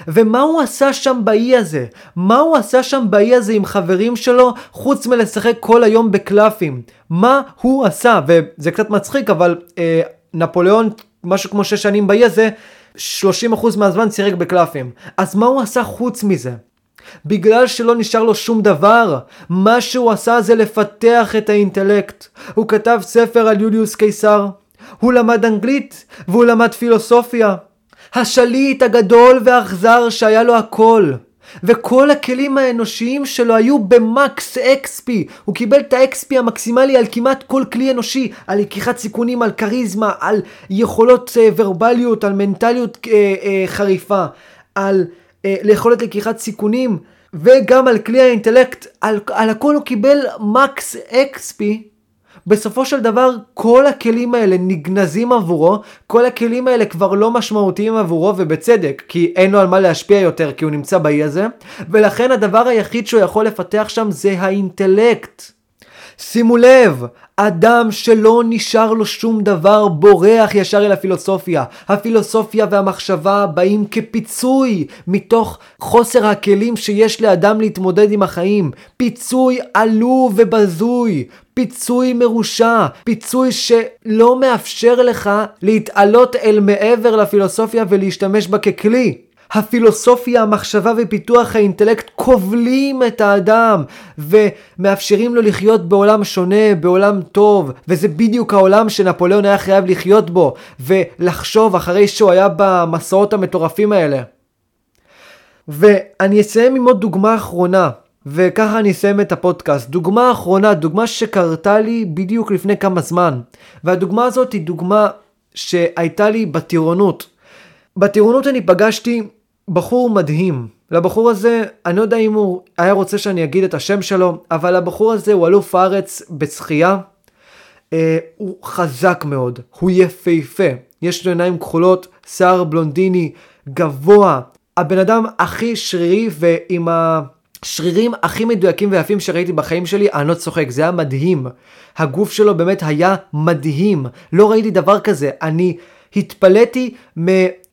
ומה הוא עשה שם באי הזה? מה הוא עשה שם באי הזה עם חברים שלו, חוץ מלשחק כל היום בקלפים? מה הוא עשה? וזה קצת מצחיק, אבל אה, נפוליאון, משהו כמו 6 שנים באי הזה, 30% מהזמן שיחק בקלפים. אז מה הוא עשה חוץ מזה? בגלל שלא נשאר לו שום דבר, מה שהוא עשה זה לפתח את האינטלקט. הוא כתב ספר על יוליוס קיסר, הוא למד אנגלית והוא למד פילוסופיה. השליט הגדול והאכזר שהיה לו הכל. וכל הכלים האנושיים שלו היו במקס אקספי. הוא קיבל את האקספי המקסימלי על כמעט כל כלי אנושי, על לקיחת סיכונים, על כריזמה, על יכולות uh, ורבליות, על מנטליות uh, uh, חריפה, על uh, ליכולת לקיחת סיכונים, וגם על כלי האינטלקט, על, על הכל הוא קיבל מקס אקספי. בסופו של דבר כל הכלים האלה נגנזים עבורו, כל הכלים האלה כבר לא משמעותיים עבורו ובצדק, כי אין לו על מה להשפיע יותר כי הוא נמצא באי הזה, ולכן הדבר היחיד שהוא יכול לפתח שם זה האינטלקט. שימו לב, אדם שלא נשאר לו שום דבר בורח ישר אל הפילוסופיה. הפילוסופיה והמחשבה באים כפיצוי מתוך חוסר הכלים שיש לאדם להתמודד עם החיים. פיצוי עלוב ובזוי. פיצוי מרושע, פיצוי שלא מאפשר לך להתעלות אל מעבר לפילוסופיה ולהשתמש בה ככלי. הפילוסופיה, המחשבה ופיתוח האינטלקט כובלים את האדם ומאפשרים לו לחיות בעולם שונה, בעולם טוב, וזה בדיוק העולם שנפוליאון היה חייב לחיות בו ולחשוב אחרי שהוא היה במסעות המטורפים האלה. ואני אסיים עם עוד דוגמה אחרונה, וככה אני אסיים את הפודקאסט. דוגמה אחרונה, דוגמה שקרתה לי בדיוק לפני כמה זמן, והדוגמה הזאת היא דוגמה שהייתה לי בטירונות. בטירונות אני פגשתי בחור מדהים. לבחור הזה, אני לא יודע אם הוא היה רוצה שאני אגיד את השם שלו, אבל הבחור הזה הוא אלוף הארץ בשחייה. אה, הוא חזק מאוד, הוא יפהפה, יש לו עיניים כחולות, שיער בלונדיני, גבוה, הבן אדם הכי שרירי ועם השרירים הכי מדויקים ויפים שראיתי בחיים שלי, אני לא צוחק, זה היה מדהים. הגוף שלו באמת היה מדהים, לא ראיתי דבר כזה, אני התפלאתי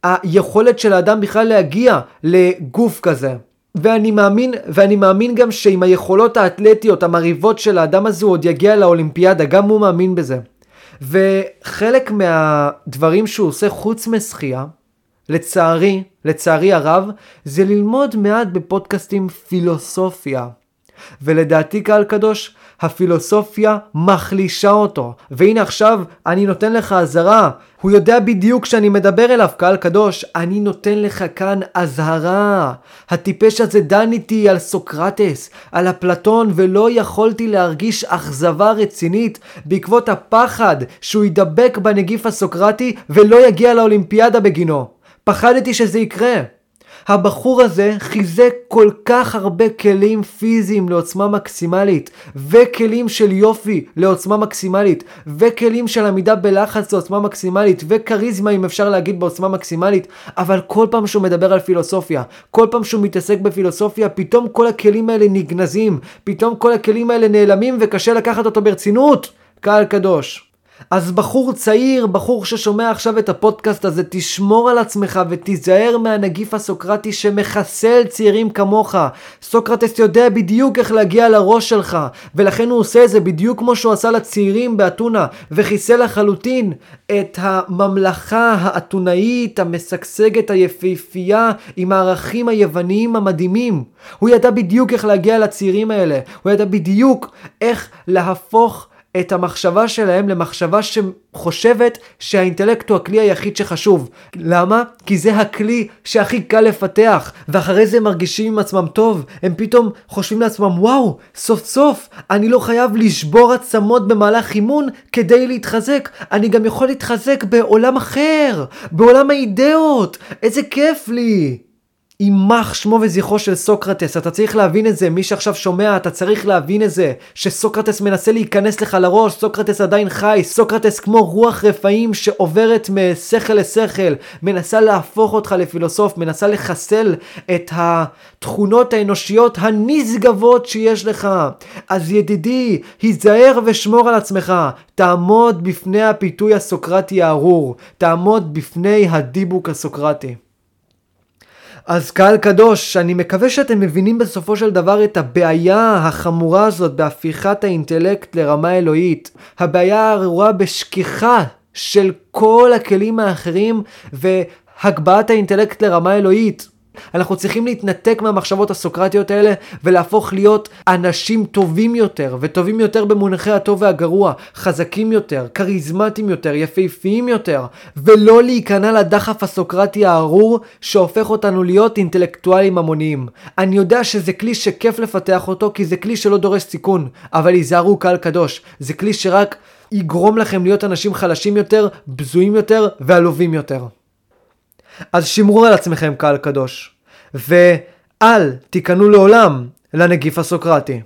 היכולת של האדם בכלל להגיע לגוף כזה. ואני מאמין, ואני מאמין גם שעם היכולות האתלטיות המרהיבות של האדם הזה הוא עוד יגיע לאולימפיאדה, גם הוא מאמין בזה. וחלק מהדברים שהוא עושה חוץ משחייה, לצערי, לצערי הרב, זה ללמוד מעט בפודקאסטים פילוסופיה. ולדעתי קהל קדוש, הפילוסופיה מחלישה אותו. והנה עכשיו אני נותן לך אזהרה. הוא יודע בדיוק שאני מדבר אליו, קהל קדוש. אני נותן לך כאן אזהרה. הטיפש הזה דן איתי על סוקרטס, על אפלטון, ולא יכולתי להרגיש אכזבה רצינית בעקבות הפחד שהוא ידבק בנגיף הסוקרטי ולא יגיע לאולימפיאדה בגינו. פחדתי שזה יקרה. הבחור הזה חיזק כל כך הרבה כלים פיזיים לעוצמה מקסימלית, וכלים של יופי לעוצמה מקסימלית, וכלים של עמידה בלחץ לעוצמה מקסימלית, וכריזמה אם אפשר להגיד בעוצמה מקסימלית, אבל כל פעם שהוא מדבר על פילוסופיה, כל פעם שהוא מתעסק בפילוסופיה, פתאום כל הכלים האלה נגנזים, פתאום כל הכלים האלה נעלמים וקשה לקחת אותו ברצינות. קהל קדוש. אז בחור צעיר, בחור ששומע עכשיו את הפודקאסט הזה, תשמור על עצמך ותיזהר מהנגיף הסוקרטי שמחסל צעירים כמוך. סוקרטס יודע בדיוק איך להגיע לראש שלך, ולכן הוא עושה את זה בדיוק כמו שהוא עשה לצעירים באתונה, וחיסל לחלוטין את הממלכה האתונאית, המשגשגת, היפהפייה, עם הערכים היווניים המדהימים. הוא ידע בדיוק איך להגיע לצעירים האלה, הוא ידע בדיוק איך להפוך את המחשבה שלהם למחשבה שחושבת שהאינטלקט הוא הכלי היחיד שחשוב. למה? כי זה הכלי שהכי קל לפתח, ואחרי זה הם מרגישים עם עצמם טוב. הם פתאום חושבים לעצמם, וואו, סוף סוף, אני לא חייב לשבור עצמות במהלך אימון כדי להתחזק. אני גם יכול להתחזק בעולם אחר, בעולם האידאות. איזה כיף לי. יימח שמו וזכרו של סוקרטס, אתה צריך להבין את זה, מי שעכשיו שומע, אתה צריך להבין את זה, שסוקרטס מנסה להיכנס לך לראש, סוקרטס עדיין חי, סוקרטס כמו רוח רפאים שעוברת משכל לשכל, מנסה להפוך אותך לפילוסוף, מנסה לחסל את התכונות האנושיות הנשגבות שיש לך. אז ידידי, היזהר ושמור על עצמך, תעמוד בפני הפיתוי הסוקרטי הארור, תעמוד בפני הדיבוק הסוקרטי. אז קהל קדוש, אני מקווה שאתם מבינים בסופו של דבר את הבעיה החמורה הזאת בהפיכת האינטלקט לרמה אלוהית. הבעיה הארורה בשכיחה של כל הכלים האחרים והגבהת האינטלקט לרמה אלוהית. אנחנו צריכים להתנתק מהמחשבות הסוקרטיות האלה ולהפוך להיות אנשים טובים יותר, וטובים יותר במונחי הטוב והגרוע, חזקים יותר, כריזמטיים יותר, יפהפיים יותר, ולא להיכנע לדחף הסוקרטי הארור שהופך אותנו להיות אינטלקטואלים המוניים. אני יודע שזה כלי שכיף לפתח אותו כי זה כלי שלא דורש סיכון, אבל היזהרו קהל קדוש, זה כלי שרק יגרום לכם להיות אנשים חלשים יותר, בזויים יותר ועלובים יותר. אז שמרו על עצמכם קהל קדוש, ואל תיכנעו לעולם לנגיף הסוקרטי.